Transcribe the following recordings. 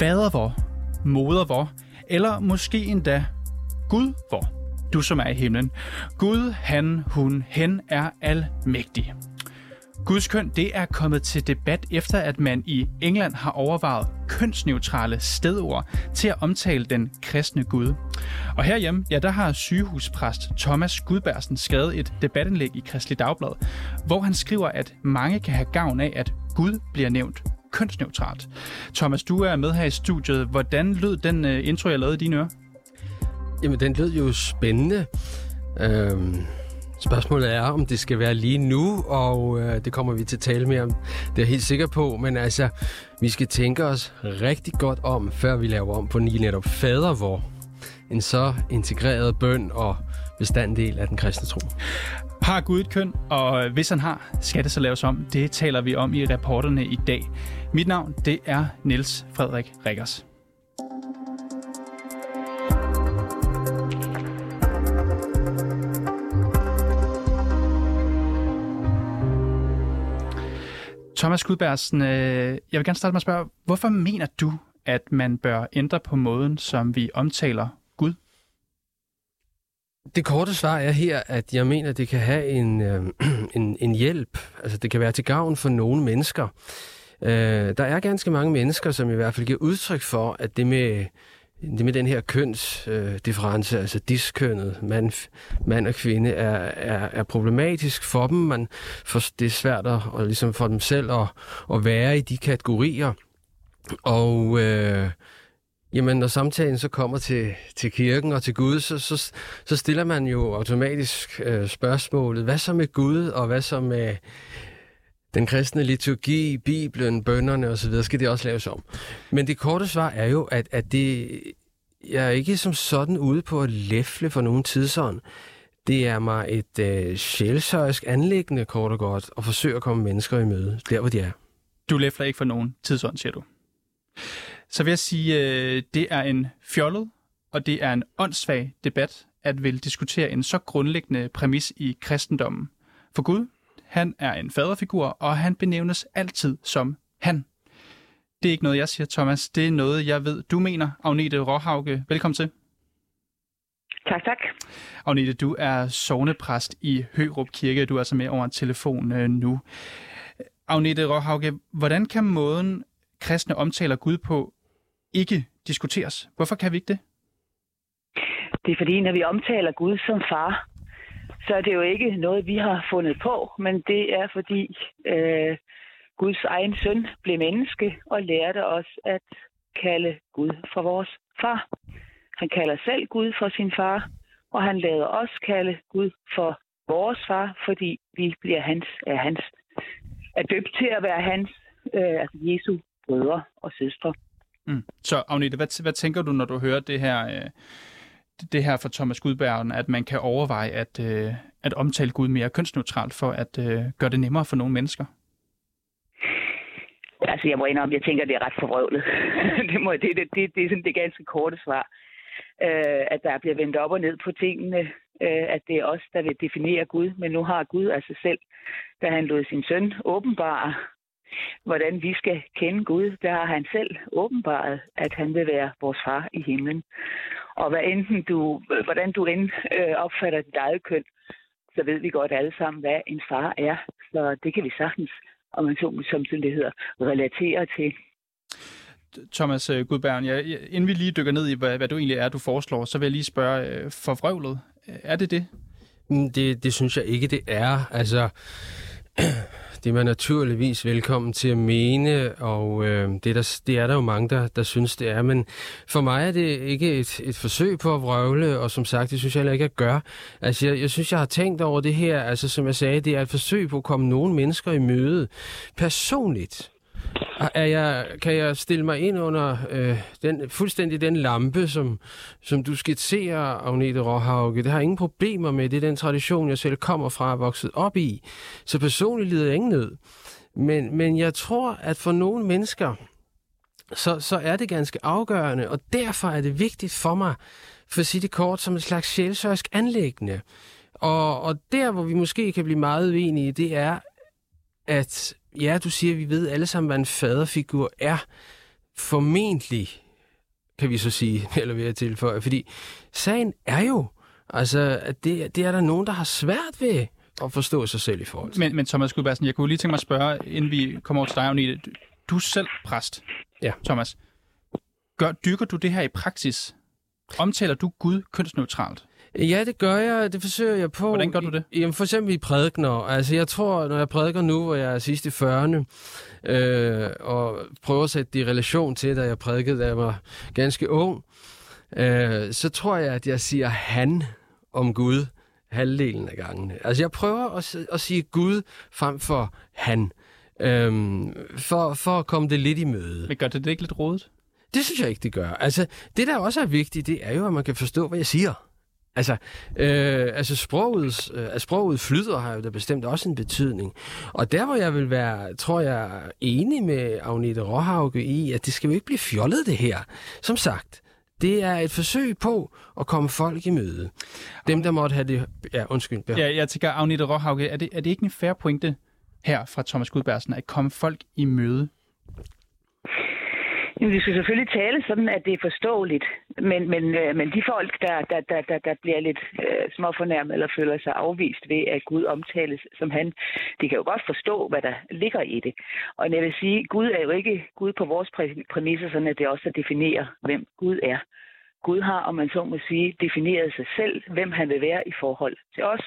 fader hvor, moder hvor, eller måske endda Gud hvor, du som er i himlen. Gud, han, hun, hen er almægtig. Guds køn det er kommet til debat efter, at man i England har overvejet kønsneutrale stedord til at omtale den kristne Gud. Og herhjemme, ja, der har sygehuspræst Thomas Gudbærsen skrevet et debatindlæg i Kristelig Dagblad, hvor han skriver, at mange kan have gavn af, at Gud bliver nævnt kønsneutralt. Thomas, du er med her i studiet. Hvordan lød den uh, intro, jeg lavede i dine ører? Jamen, den lød jo spændende. Øhm, spørgsmålet er, om det skal være lige nu, og øh, det kommer vi til at tale mere om. Det er jeg helt sikker på, men altså, vi skal tænke os rigtig godt om, før vi laver om på lige netop fader, hvor en så integreret bøn og bestanddel af den kristne tro. Har Gud et køn, og hvis han har, skal det så laves om? Det taler vi om i reporterne i dag. Mit navn, det er Niels Frederik Rikkers. Thomas Gudbærsen, øh, jeg vil gerne starte med at spørge, hvorfor mener du, at man bør ændre på måden, som vi omtaler Gud? Det korte svar er her, at jeg mener, at det kan have en, øh, en, en hjælp. Altså, det kan være til gavn for nogle mennesker. Øh, der er ganske mange mennesker, som i hvert fald giver udtryk for, at det med, det med den her kønsdifference, øh, altså diskønnet, mand, mand og kvinde, er, er, er problematisk for dem. Man, for, det er svært at, og ligesom for dem selv at, at være i de kategorier. Og øh, jamen, når samtalen så kommer til, til kirken og til Gud, så, så, så stiller man jo automatisk øh, spørgsmålet, hvad så med Gud, og hvad så med den kristne liturgi, Bibelen, bønderne osv., skal det også laves om. Men det korte svar er jo, at, at det, jeg er ikke som sådan ude på at læfle for nogen tidsånd. Det er mig et øh, sjælsøjsk anlæggende, kort og godt, at forsøge at komme mennesker i møde, der hvor de er. Du læfler ikke for nogen tidsånd, siger du. Så vil jeg sige, øh, det er en fjollet, og det er en åndssvag debat, at vil diskutere en så grundlæggende præmis i kristendommen. For Gud, han er en faderfigur, og han benævnes altid som han. Det er ikke noget, jeg siger, Thomas. Det er noget, jeg ved, du mener. Agnete Råhauge, velkommen til. Tak, tak. Agnete, du er sovnepræst i Hørup Kirke. Du er altså med over en telefon øh, nu. Agnete Råhauge, hvordan kan måden, kristne omtaler Gud på, ikke diskuteres? Hvorfor kan vi ikke det? Det er fordi, når vi omtaler Gud som far, så er det jo ikke noget, vi har fundet på, men det er fordi øh, Guds egen søn blev menneske og lærte os at kalde Gud for vores far. Han kalder selv Gud for sin far, og han lader os kalde Gud for vores far, fordi vi bliver hans, er hans, er døbt til at være hans, øh, altså Jesu brødre og søstre. Mm. Så Agnete, hvad, hvad tænker du, når du hører det her, øh, det her fra Thomas Gudbergen, at man kan overveje at, øh, at omtale Gud mere kønsneutralt for at øh, gøre det nemmere for nogle mennesker? Altså, jeg må indrømme, jeg tænker, det er ret forvrøvlet. det, må, det, det, det, det er sådan det ganske korte svar. Øh, at der bliver vendt op og ned på tingene. Øh, at det er os, der vil definere Gud. Men nu har Gud altså selv, da han lod sin søn åbenbare, hvordan vi skal kende Gud, der har han selv åbenbaret, at han vil være vores far i himlen. Og hvad enten du, hvordan du end øh, opfatter dit eget køn, så ved vi godt alle sammen, hvad en far er. Så det kan vi sagtens, om man så som det hedder, relatere til. Thomas øh, Gudberg, ja, inden vi lige dykker ned i, hvad, hvad du egentlig er, du foreslår, så vil jeg lige spørge, øh, forvrøvlet, er det det? Mm, det, det synes jeg ikke, det er. Altså, det er man naturligvis velkommen til at mene, og øh, det, er der, det er der jo mange, der, der synes, det er. Men for mig er det ikke et, et forsøg på at vrøvle, og som sagt, det synes jeg heller ikke at gøre. Altså, jeg, jeg synes, jeg har tænkt over det her. Altså, som jeg sagde, det er et forsøg på at komme nogle mennesker i møde personligt. Er jeg, kan jeg stille mig ind under øh, den, fuldstændig den lampe, som, som du skitserer, Agnete Råhauke? Det har ingen problemer med. Det er den tradition, jeg selv kommer fra og vokset op i. Så personligt lider jeg ingen nød. Men, men jeg tror, at for nogle mennesker, så, så er det ganske afgørende, og derfor er det vigtigt for mig, for at sige det kort, som et slags sjælsørsk anlæggende. Og, og der, hvor vi måske kan blive meget uenige, det er, at ja, du siger, at vi ved alle sammen, hvad en faderfigur er. formentlig, kan vi så sige, eller vil jeg tilføje, fordi sagen er jo, altså, at det, det er der nogen, der har svært ved at forstå sig selv i forhold til. Men, men Thomas Gudbergsen, jeg kunne lige tænke mig at spørge, inden vi kommer over til dig, Agnete. Du er selv præst, Ja. Thomas. Gør, dyrker du det her i praksis? Omtaler du Gud kønsneutralt? Ja, det gør jeg. Det forsøger jeg på. Hvordan gør du det? Jamen, for eksempel i prædikner. Altså, jeg tror, når jeg prædiker nu, hvor jeg er sidst i 40'erne, øh, og prøver at sætte det i relation til, da jeg prædikede, da jeg var ganske ung, øh, så tror jeg, at jeg siger han om Gud halvdelen af gangene. Altså, jeg prøver at, at sige Gud frem for han, øhm, for, for at komme det lidt i møde. Men gør det det ikke lidt rodet? Det synes jeg ikke, det gør. Altså, det der også er vigtigt, det er jo, at man kan forstå, hvad jeg siger. Altså, øh, altså sproget, øh, at sproget flyder har jo da bestemt også en betydning. Og der, hvor jeg vil være, tror jeg, enig med Agnete Råhauke i, at det skal jo ikke blive fjollet, det her. Som sagt, det er et forsøg på at komme folk i møde. Dem, der måtte have det... Ja, undskyld. Behov. Ja, jeg tænker, Agnete Råhauke, er det, er det ikke en fair pointe her fra Thomas Gudbergsen, at komme folk i møde? Vi skal selvfølgelig tale sådan, at det er forståeligt. Men, men, øh, men de folk, der, der, der, der, der bliver lidt øh, småfornærmet eller føler sig afvist ved, at Gud omtales som han, de kan jo godt forstå, hvad der ligger i det. Og jeg vil sige, Gud er jo ikke Gud på vores præ- præmisser, sådan at det også definerer, hvem Gud er. Gud har, om man så må sige, defineret sig selv, hvem han vil være i forhold til os.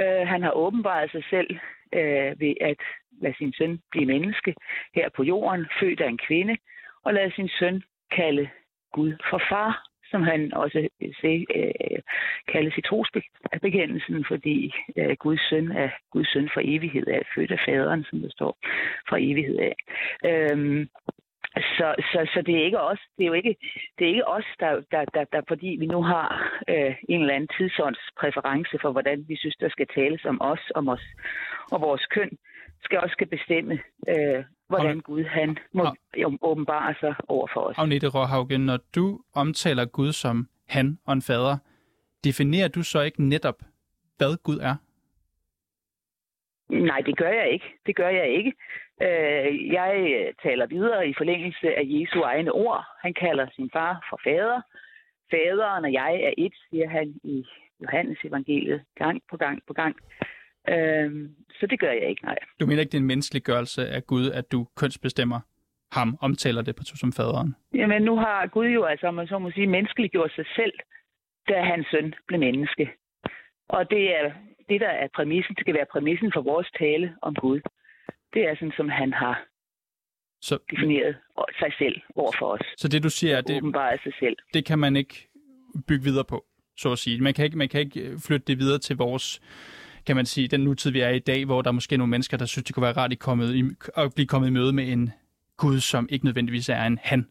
Øh, han har åbenbaret sig selv øh, ved at lade sin søn blive menneske her på jorden, født af en kvinde, og lade sin søn kalde Gud for far, som han også se, øh, kaldes i trosbekendelsen, fordi øh, Guds søn er Guds søn for evighed af, født af faderen, som der står, fra evighed af. Øhm, så, så, så det er ikke os, det er jo ikke, det er ikke os, der, der, der, der fordi vi nu har øh, en eller anden tidsåndspræference for, hvordan vi synes, der skal tales om os, om os og vores køn, skal også skal bestemme, øh, hvordan Gud han må åbenbare sig over for os. Agnete Råhauge, når du omtaler Gud som han og en fader, definerer du så ikke netop, hvad Gud er? Nej, det gør jeg ikke. Det gør jeg ikke. Øh, jeg taler videre i forlængelse af Jesu egne ord. Han kalder sin far for fader. Faderen og jeg er et, siger han i Johannes evangeliet gang på gang på gang. Øh, så det gør jeg ikke, nej. Du mener ikke, det er en menneskeliggørelse af Gud, at du kønsbestemmer ham, omtaler det på som faderen? Jamen, nu har Gud jo, altså, om man så må sige, menneskeliggjort sig selv, da hans søn blev menneske. Og det er det, der er præmissen. Det skal være præmissen for vores tale om Gud. Det er sådan, som han har Så, defineret sig selv over for os. så det du siger, er, det, Åbenbart sig selv. det kan man ikke bygge videre på, så at sige. Man kan ikke, man kan ikke flytte det videre til vores, kan man sige, den nutid, vi er i dag, hvor der er måske nogle mennesker, der synes, det kunne være rart at, kommet i, at blive kommet i møde med en Gud, som ikke nødvendigvis er en han.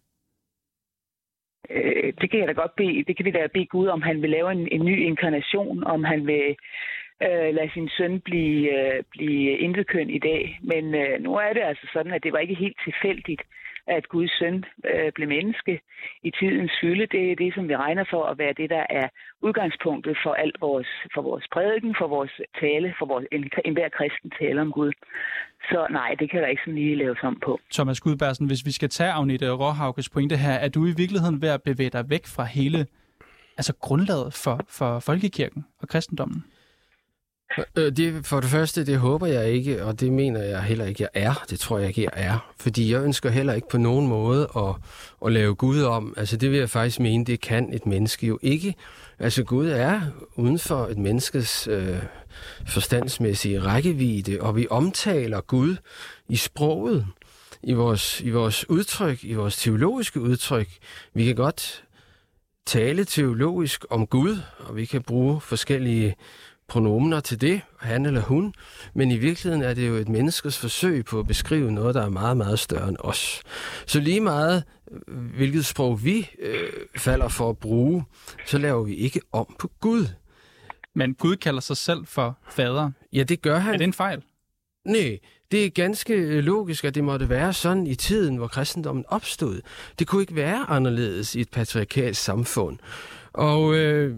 Øh, det kan jeg da godt bede, det kan vi da bede Gud, om han vil lave en, en ny inkarnation, om han vil øh, lade sin søn blive, øh, blive intetkøn i dag. Men øh, nu er det altså sådan, at det var ikke helt tilfældigt, at Guds søn øh, blev menneske i tidens fylde. Det er det, som vi regner for at være det, der er udgangspunktet for alt vores, for vores prædiken, for vores tale, for vores, en, enhver kristen tale om Gud. Så nej, det kan der ikke sådan lige laves om på. Thomas Gudbergsen, hvis vi skal tage Agnete Råhaukes pointe her, er du i virkeligheden ved at bevæge dig væk fra hele altså grundlaget for, for folkekirken og kristendommen? Øh, det, for det første, det håber jeg ikke, og det mener jeg heller ikke, jeg er. Det tror jeg ikke, jeg er. Fordi jeg ønsker heller ikke på nogen måde at, at lave Gud om. Altså det vil jeg faktisk mene, det kan et menneske jo ikke. Altså Gud er uden for et menneskes øh, forstandsmæssige rækkevidde, og vi omtaler Gud i sproget, i vores, i vores udtryk, i vores teologiske udtryk. Vi kan godt tale teologisk om Gud, og vi kan bruge forskellige pronomener til det, han eller hun, men i virkeligheden er det jo et menneskes forsøg på at beskrive noget, der er meget, meget større end os. Så lige meget, hvilket sprog vi øh, falder for at bruge, så laver vi ikke om på Gud. Men Gud kalder sig selv for fader. Ja, det gør han. Er det en fejl? Nej, det er ganske logisk, at det måtte være sådan i tiden, hvor kristendommen opstod. Det kunne ikke være anderledes i et patriarkalsk samfund. Og øh,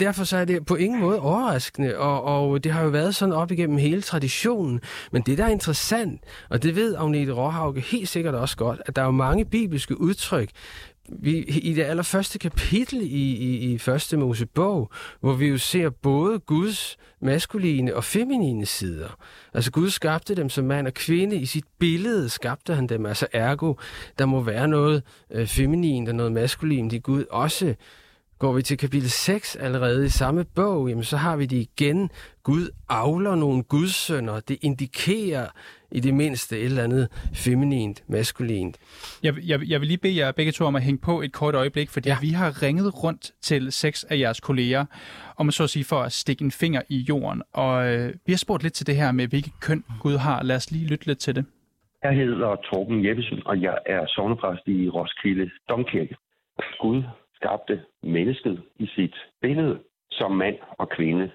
derfor så er det på ingen måde overraskende, og, og det har jo været sådan op igennem hele traditionen. Men det, der er interessant, og det ved Agnete Råhauke helt sikkert også godt, at der er jo mange bibelske udtryk, vi, i det allerførste kapitel i, i, i første Mosebog, hvor vi jo ser både Guds maskuline og feminine sider. Altså Gud skabte dem som mand og kvinde. I sit billede skabte han dem. Altså ergo, der må være noget øh, feminint og noget maskulint i Gud også. Går vi til kapitel 6 allerede i samme bog, jamen så har vi det igen. Gud avler nogle gudsønner. Det indikerer i det mindste et eller andet feminint, maskulint. Jeg, jeg, jeg vil lige bede jer begge to om at hænge på et kort øjeblik, fordi ja. vi har ringet rundt til seks af jeres kolleger, om så at sige for at stikke en finger i jorden. Og øh, vi har spurgt lidt til det her med, hvilket køn Gud har. Lad os lige lytte lidt til det. Jeg hedder Torben Jeppesen, og jeg er sovnepræst i Roskilde Domkirke. Gud skabte mennesket i sit billede som mand og kvinde.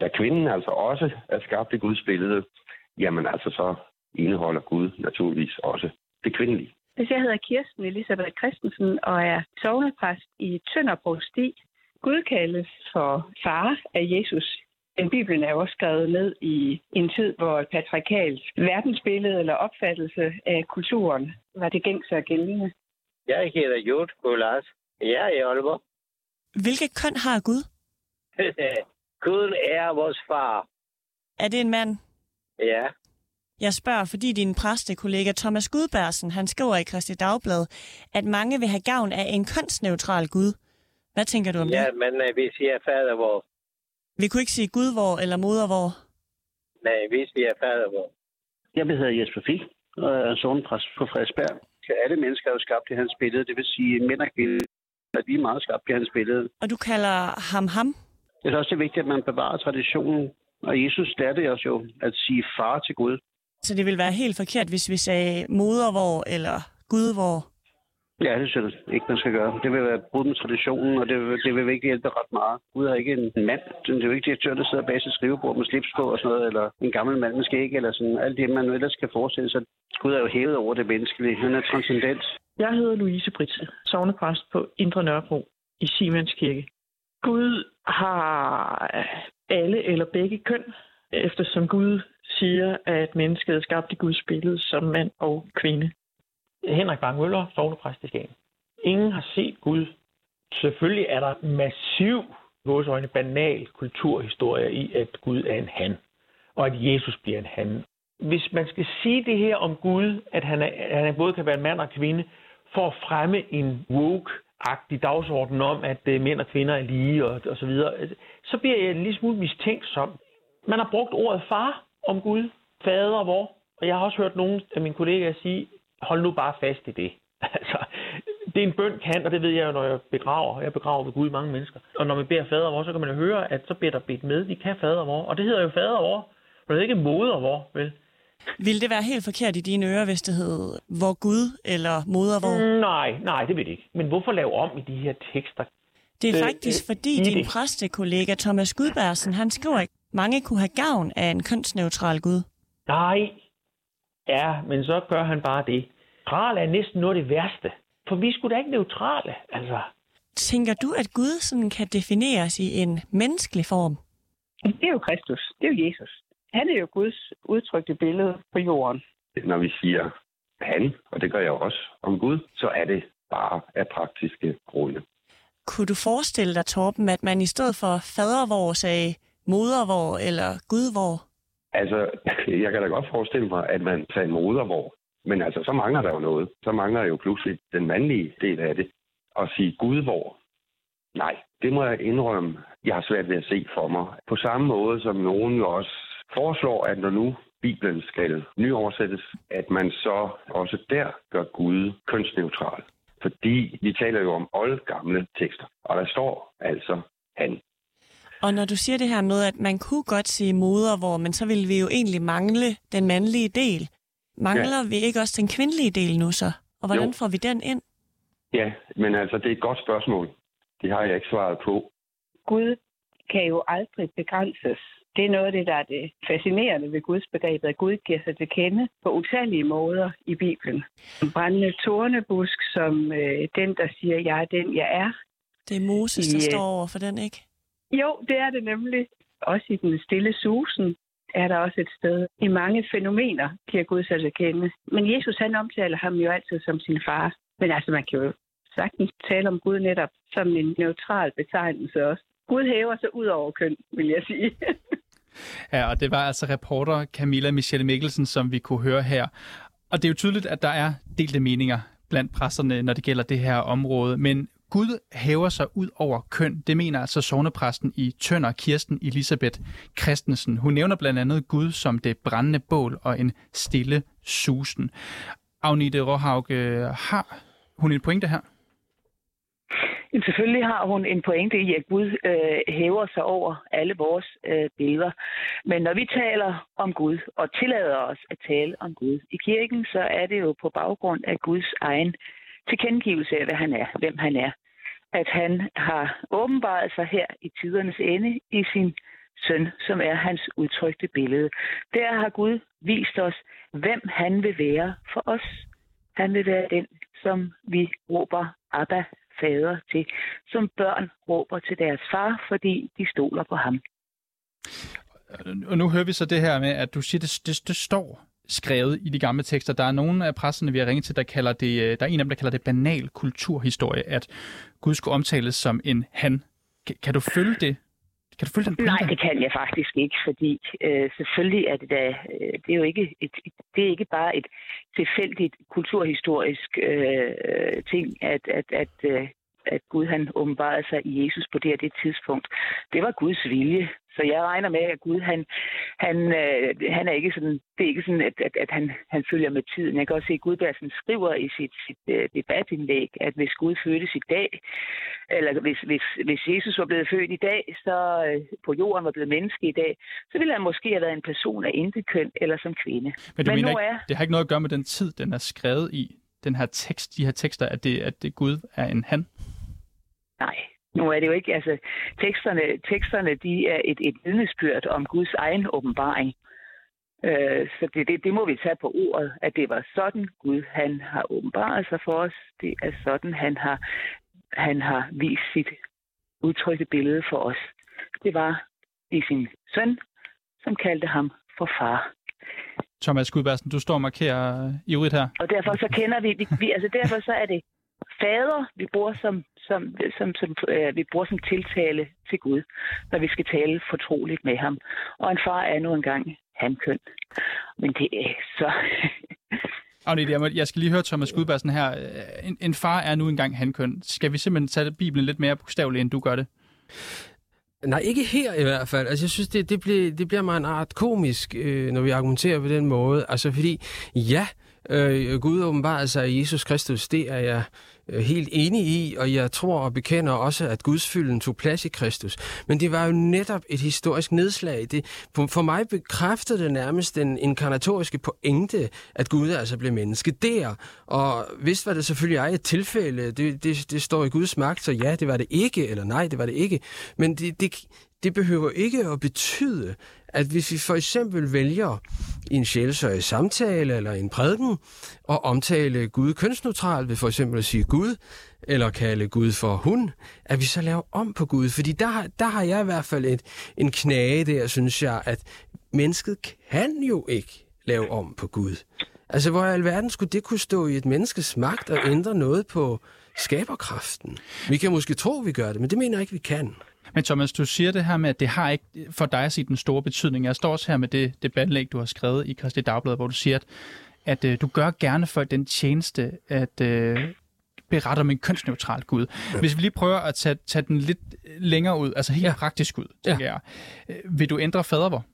Da kvinden altså også er skabt i Guds billede, jamen altså så indeholder Gud naturligvis også det kvindelige. Hvis jeg hedder Kirsten Elisabeth Christensen og er sovnepræst i Tønderprovsti, Gud kaldes for far af Jesus. Den Bibelen er også skrevet ned i en tid, hvor et patriarkalsk verdensbillede eller opfattelse af kulturen var det gængse og gældende. Jeg hedder Jod Gulas. Jeg er i Aalborg. Hvilket køn har Gud? Gud er vores far. Er det en mand? Ja. Jeg spørger, fordi din præstekollega Thomas Gudbærsen, han skriver i Kristi Dagblad, at mange vil have gavn af en kønsneutral Gud. Hvad tænker du om ja, det? men uh, vi siger fader vor. Vi kunne ikke sige Gud hvor eller moder hvor. Nej, vi siger fader vor. Jeg hedder Jesper Fik, og er sovnepræst på Frederiksberg. Alle mennesker er jo skabt i hans billede, det vil sige mænd og kvinder, at vi er meget skabt i hans billede. Og du kalder ham ham? Det er også vigtigt, at man bevarer traditionen, og Jesus lærte os jo at sige far til Gud. Så det ville være helt forkert, hvis vi sagde moder hvor eller Gud hvor. Ja, det synes jeg ikke, man skal gøre. Det vil være brud med traditionen, og det vil, det vil ikke hjælpe ret meget. Gud er ikke en mand. Det er jo ikke direktør, der sidder bag sit skrivebord med slips på og sådan noget, eller en gammel mand med skæg, eller sådan alt det, man ellers kan forestille sig. Gud er jo hævet over det menneskelige. Han er transcendent. Jeg hedder Louise Britse, sovnepræst på Indre Nørrebro i Siemens Kirke. Gud har alle eller begge køn, eftersom Gud siger, at mennesket er skabt i Guds billede som mand og kvinde. Henrik Bang Møller, sovnepræst i Skagen. Ingen har set Gud. Selvfølgelig er der massiv, vores øjne, banal kulturhistorie i, at Gud er en han, og at Jesus bliver en han. Hvis man skal sige det her om Gud, at han, er, at han både kan være en mand og kvinde, for at fremme en woke-agtig dagsorden om, at øh, mænd og kvinder er lige og, og så videre, øh, så bliver jeg en lille smule mistænksom. Man har brugt ordet far om Gud, fader hvor, og jeg har også hørt nogle af mine kollegaer sige, hold nu bare fast i det. Altså, det er en bøn kan, og det ved jeg jo, når jeg begraver. Jeg begraver ved Gud mange mennesker. Og når man beder fader vor, så kan man jo høre, at så beder der bedt med, vi kan fader vor. Og det hedder jo fader vor. Og det er ikke moder vor, vel? Vil det være helt forkert i dine ører, hvis det hed hvor Gud eller moder hvor? Mm, nej, nej, det vil det ikke. Men hvorfor lave om i de her tekster? Det er Øh, faktisk, øh, fordi i din det. præstekollega Thomas Gudbærsen, han skriver, at mange kunne have gavn af en kønsneutral Gud. Nej. Ja, men så gør han bare det. Neutral er næsten noget af det værste. For vi skulle da ikke neutrale, altså. Tænker du, at Gud sådan kan defineres i en menneskelig form? Det er jo Kristus. Det er jo Jesus. Han er jo Guds udtrykte billede på jorden. Når vi siger han, og det gør jeg også om Gud, så er det bare af praktiske grunde. Kunne du forestille dig, Torben, at man i stedet for fadervor sagde modervor eller gudvor? Altså, jeg kan da godt forestille mig, at man tager modervor, men altså, så mangler der jo noget. Så mangler jo pludselig den mandlige del af det. At sige gudvor, nej, det må jeg indrømme, jeg har svært ved at se for mig. På samme måde som nogen jo også foreslår, at når nu Bibelen skal nyoversættes, at man så også der gør Gud kønsneutral. Fordi vi taler jo om oldgamle tekster, og der står altså han. Og når du siger det her med, at man kunne godt sige modervor, men så ville vi jo egentlig mangle den mandlige del. Mangler ja. vi ikke også den kvindelige del nu så? Og hvordan Jo. får vi den ind? Ja, men altså, det er et godt spørgsmål. Det har jeg ikke svaret på. Gud kan jo aldrig begrænses. Det er noget af det, der er det fascinerende ved Guds begrebet, at Gud giver sig til kende på utallige måder i Bibelen. En brændende tornebusk, som øh, den, der siger, jeg er den, jeg er. Det er Moses, der Ja. står over for den, ikke? Jo, det er det nemlig. Også i den stille susen er der også et sted. I mange fænomener giver Gud sig til kende. Men Jesus han omtaler ham jo altid som sin far. Men altså, man kan jo sagtens tale om Gud netop som en neutral betegnelse også. Gud hæver sig ud over køn, vil jeg sige. Ja, og det var altså reporter Camilla Michelle Mikkelsen, som vi kunne høre her. Og det er jo tydeligt, at der er delte meninger blandt præsterne, når det gælder det her område. Men Gud hæver sig ud over køn. Det mener altså sovnepræsten i Tønder, Kirsten Elisabeth Christensen. Hun nævner blandt andet Gud som det brændende bål og en stille susen. Agnete Råhauke, har hun en pointe her? Jamen, selvfølgelig har hun en pointe i, at Gud øh, hæver sig over alle vores øh, billeder. Men når vi taler om Gud og tillader os at tale om Gud i kirken, så er det jo på baggrund af Guds egen tilkendegivelse af, hvad han er, hvem han er. At han har åbenbaret sig her i tidernes ende i sin søn, som er hans udtrykte billede. Der har Gud vist os, hvem han vil være for os. Han vil være den, som vi råber Abba, fader til, som børn råber til deres far, fordi de stoler på ham. Og nu hører vi så det her med, at du siger, det, det, det står skrevet i de gamle tekster. Der er nogle af præsterne, vi har ringet til, der kalder det, øh, der er en af dem, der kalder det banal kulturhistorie, at Gud skulle omtales som en han. Kan du følge det? Kan du følge den Nej, det kan jeg faktisk ikke, fordi øh, selvfølgelig er det da, øh, det er jo ikke, et, det er ikke bare et tilfældigt kulturhistorisk øh, ting, at, at, at, øh, at Gud han åbenbarede sig i Jesus på det her det tidspunkt. Det var Guds vilje. Så jeg regner med, at Gud, han, han, øh, han er ikke sådan, det er ikke sådan, at, at, at han, han følger med tiden. Jeg kan også se, at Gudbærsen skriver i sit, sit uh, debatindlæg, at hvis Gud fødtes i dag, eller hvis, hvis, hvis Jesus var blevet født i dag, så uh, på jorden var blevet menneske i dag, så ville han måske have været en person af intet køn eller som kvinde. Men, du Men mener nu ikke, er... det har ikke noget at gøre med den tid, den er skrevet i, den her tekst, de her tekster, at det, at det Gud er en han? Nej, nu er det jo ikke, altså teksterne, teksterne de er et, et vidnesbyrd om Guds egen åbenbaring. Øh, så det, det, det må vi tage på ordet, at det var sådan Gud, han har åbenbaret sig for os. Det er sådan, han har, han har vist sit udtrykte billede for os. Det var i sin søn, som kaldte ham for far. Thomas Gudbergsen, du står og markerer ivrigt her. Og derfor så kender vi, vi, vi altså derfor så er det fader, vi bruger som, som, som, som øh, vi bruger som tiltale til Gud, når vi skal tale fortroligt med ham. Og en far er nu engang køn. Men det er så... Agnete, jeg skal lige høre Thomas Gudbergsen her. En, en far er nu engang køn. Skal vi simpelthen tage Bibelen lidt mere bogstaveligt, end du gør det? Nej, ikke her i hvert fald. Altså, jeg synes, det, det, bliver, det bliver mig en art komisk, øh, når vi argumenterer på den måde. Altså, fordi ja, øh, øh, Gud åbenbarer sig i Jesus Kristus, det er jeg Øh, helt enig i, og jeg tror og bekender også, at gudsfylden tog plads i Kristus. Men det var jo netop et historisk nedslag. Det, for mig bekræftede det nærmest den inkarnatoriske pointe, at Gud altså blev menneske der. Og hvis var det selvfølgelig ej et tilfælde, det, det, det står i Guds magt, så ja, det var det ikke, eller nej, det var det ikke. Men det, det, det behøver ikke at betyde, at hvis vi for eksempel vælger i en sjælsøje samtale eller en prædiken at omtale Gud kønsneutralt ved for eksempel at sige Gud, eller kalde Gud for hun, at vi så laver om på Gud. Fordi der, der har jeg i hvert fald et, en knage der, synes jeg, at mennesket kan jo ikke lave om på Gud. Altså, hvor i alverden skulle det kunne stå i et menneskes magt og ændre noget på skaberkraften? Vi kan måske tro, vi gør det, men det mener jeg ikke, vi kan. Men Thomas, du siger det her med, at det har ikke for dig at sige den store betydning. Jeg står også her med det debatlæg, du har skrevet i Christi Dagblad, hvor du siger, at, at øh, du gør gerne for den tjeneste at øh, berette om en kønsneutral Gud. Ja. Hvis vi lige prøver at tage, tage den lidt længere ud, altså helt ja. praktisk ud, ja. jeg, øh, vil du ændre fadervor?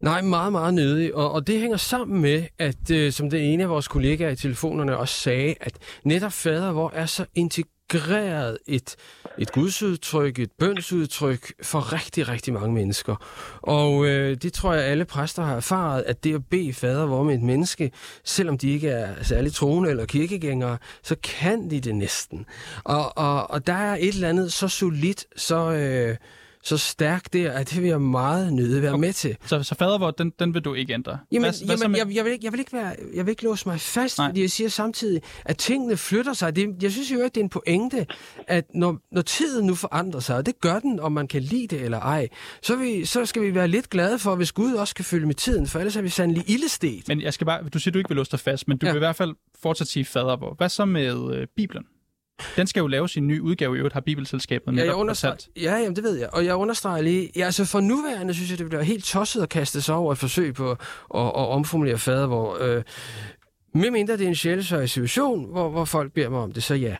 Nej, meget, meget nødig. Og, og det hænger sammen med, at øh, som det ene af vores kollegaer i telefonerne også sagde, at netop fader, hvor er så integreret integreret et, et gudsudtryk, et bønsudtryk for rigtig, rigtig mange mennesker. Og øh, det tror jeg, alle præster har erfaret, at det at bede fader hvor med et menneske, selvom de ikke er særlig troende eller kirkegængere, så kan de det næsten. Og, og, og der er et eller andet så solidt, så... Øh, så stærk der, at det vil jeg meget nødig være okay. med til. Så, så fadervor, den, den vil du ikke ændre? Jamen, Hvad- hvad jamen med- jeg, jeg, vil ikke, jeg, vil ikke være, jeg vil ikke låse mig fast, Nej. Fordi jeg siger samtidig, at tingene flytter sig. Det, jeg synes jo ikke, det er en pointe, at når, når tiden nu forandrer sig, og det gør den, om man kan lide det eller ej, så, vi, så skal vi være lidt glade for, hvis Gud også kan følge med tiden, for ellers er vi sandelig ildestet. Men jeg skal bare, du siger, du ikke vil låse dig fast, men du ja. Vil i hvert fald fortsat sige fadervor. Hvad så med øh, Bibelen? Den skal jo lave sin nye udgave, i øvrigt har Bibelselskabet Ja, jeg understreger, ja, jamen, det ved jeg. Og jeg understreger lige, ja, altså for nuværende synes jeg, det bliver helt tosset at kaste sig over et forsøg på at, at, at omformulere fader, hvor øh, med mindre det er en sjælesøj situation, hvor, hvor folk beder mig om det, så ja.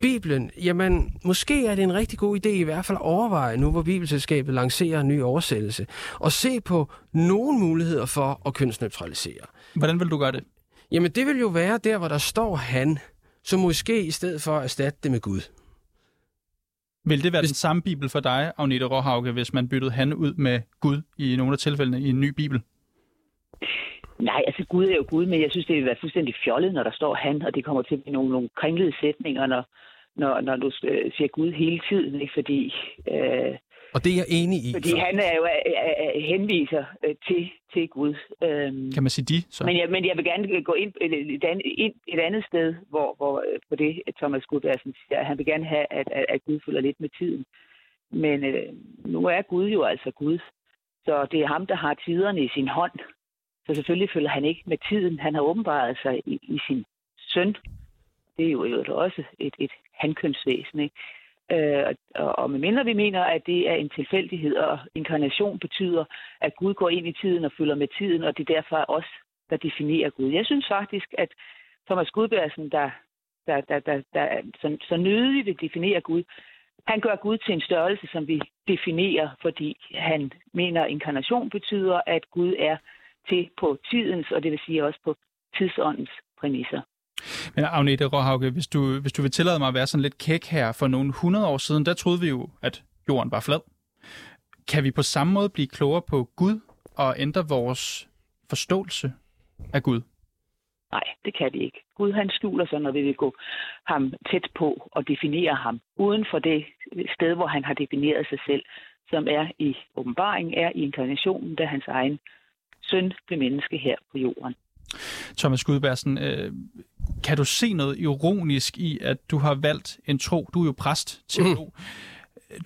Bibelen, jamen, måske er det en rigtig god idé i hvert fald at overveje, nu hvor Bibelselskabet lancerer en ny oversættelse, og se på nogle muligheder for at kønsneutralisere. Hvordan vil du gøre det? Jamen, det vil jo være der, hvor der står han, så måske i stedet for at erstatte det med Gud. Vil det være Hvis- den samme bibel for dig, Agnete Råhauke, hvis man byttede han ud med Gud i nogle af tilfældene i en ny bibel? Nej, altså Gud er jo Gud, men jeg synes, det vil være fuldstændig fjollet, når der står han, og det kommer til at blive nogle, nogle kringlede sætninger, når, når, når du øh, siger Gud hele tiden, ikke? fordi øh, Og det er jeg enig i. Fordi han er jo er, er, er, henviser øh, til, til Gud. Øhm, Kan man sige de? Så? men, jeg, men jeg vil gerne gå ind et, andet, ind et andet sted, hvor, hvor øh, på det Thomas Gudbærsen siger, at han vil gerne have, at, at, at Gud følger lidt med tiden. Men øh, nu er Gud jo altså Gud. Så det er ham, der har tiderne i sin hånd. Så selvfølgelig følger han ikke med tiden. Han har åbenbaret sig i, i sin søn. Det er jo, jo også et, et hankønsvæsen, ikke? Øh, og, og medmindre vi mener, at det er en tilfældighed, og inkarnation betyder, at Gud går ind i tiden og følger med tiden, og det er derfor os, der definerer Gud. Jeg synes faktisk, at Thomas Gudbærsen, der, der, der, der, der så, så nødigt vil definere Gud, han gør Gud til en størrelse, som vi definerer, fordi han mener, at inkarnation betyder, at Gud er til på tidens, og det vil sige også på tidsåndens præmisser. Men Agnete Råhauke, hvis du, hvis du vil tillade mig at være sådan lidt kæk her, for nogle hundrede år siden, der troede vi jo, at jorden var flad. Kan vi på samme måde blive klogere på Gud og ændre vores forståelse af Gud? Nej, det kan vi ikke. Gud han skjuler sig, når vi vil gå ham tæt på og definere ham uden for det sted, hvor han har defineret sig selv, som er i åbenbaringen, er i inkarnationen, da hans egen søn blev menneske her på jorden. Thomas Gudbærsen, øh, kan du se noget ironisk i, at du har valgt en tro, du er jo præst, teolog,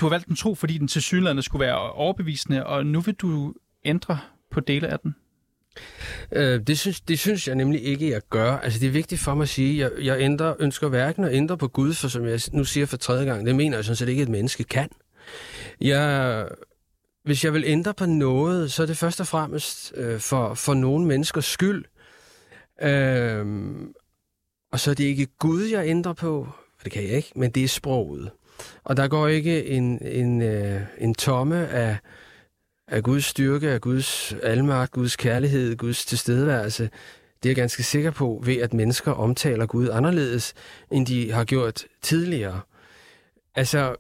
du har valgt en tro, fordi den til synligheden skulle være overbevisende, og nu vil du ændre på dele af den? Øh, det, synes, det synes jeg nemlig ikke, jeg gør. Altså, det er vigtigt for mig at sige, jeg, jeg ændrer, ønsker hverken at ændre på Gud, for som jeg nu siger for tredje gang, det mener jeg sådan set ikke, at et menneske kan. Jeg, hvis jeg vil ændre på noget, så er det først og fremmest øh, for, for nogle menneskers skyld. Øh, og så er det ikke Gud, jeg ændrer på, for det kan jeg ikke, men det er sproget. Og der går ikke en, en, øh, en tomme af, af Guds styrke, af Guds almagt, Guds kærlighed, Guds tilstedeværelse. Det er jeg ganske sikker på ved, at mennesker omtaler Gud anderledes, end de har gjort tidligere. Altså,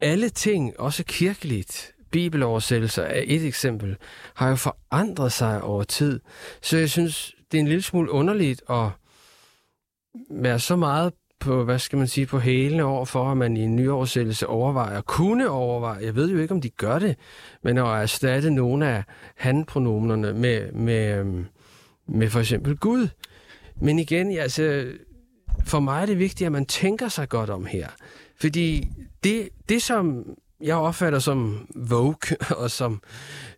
alle ting, også kirkeligt, bibeloversættelser er et eksempel, har jo forandret sig over tid. Så jeg synes, det er en lille smule underligt at være så meget på, hvad skal man sige, på hælene over for, at man i en nyoversættelse overvejer, kunne overveje, jeg ved jo ikke, om de gør det, men at erstatte nogle af han-pronomenerne med, med, øhm, med for eksempel Gud. Men igen, altså, for mig er det vigtigt, at man tænker sig godt om her. Fordi det, det som jeg opfatter som vogue, og som,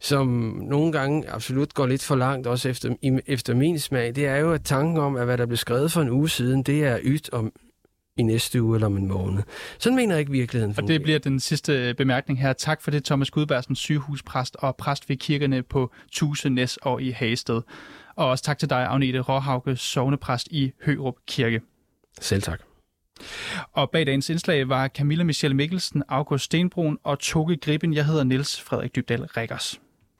som nogle gange absolut går lidt for langt, også efter, efter min smag, det er jo at tanken om, at hvad der blev skrevet for en uge siden, det er ydt om i næste uge eller om en måned. Sådan mener jeg ikke virkeligheden Og fungerer. det bliver den sidste bemærkning her. Tak for det, Thomas Gudbærsen, sygehuspræst og præst ved kirkerne på Tuse, Næs og i Hagested. Og også tak til dig, Agnete Råhauke, sovnepræst i Hørup Kirke. Selv tak. Og bag dagens indslag var Camilla Michelle Mikkelsen, August Stenbrun og Toge Griben. Jeg hedder Niels Frederik Dybdal Rikkers.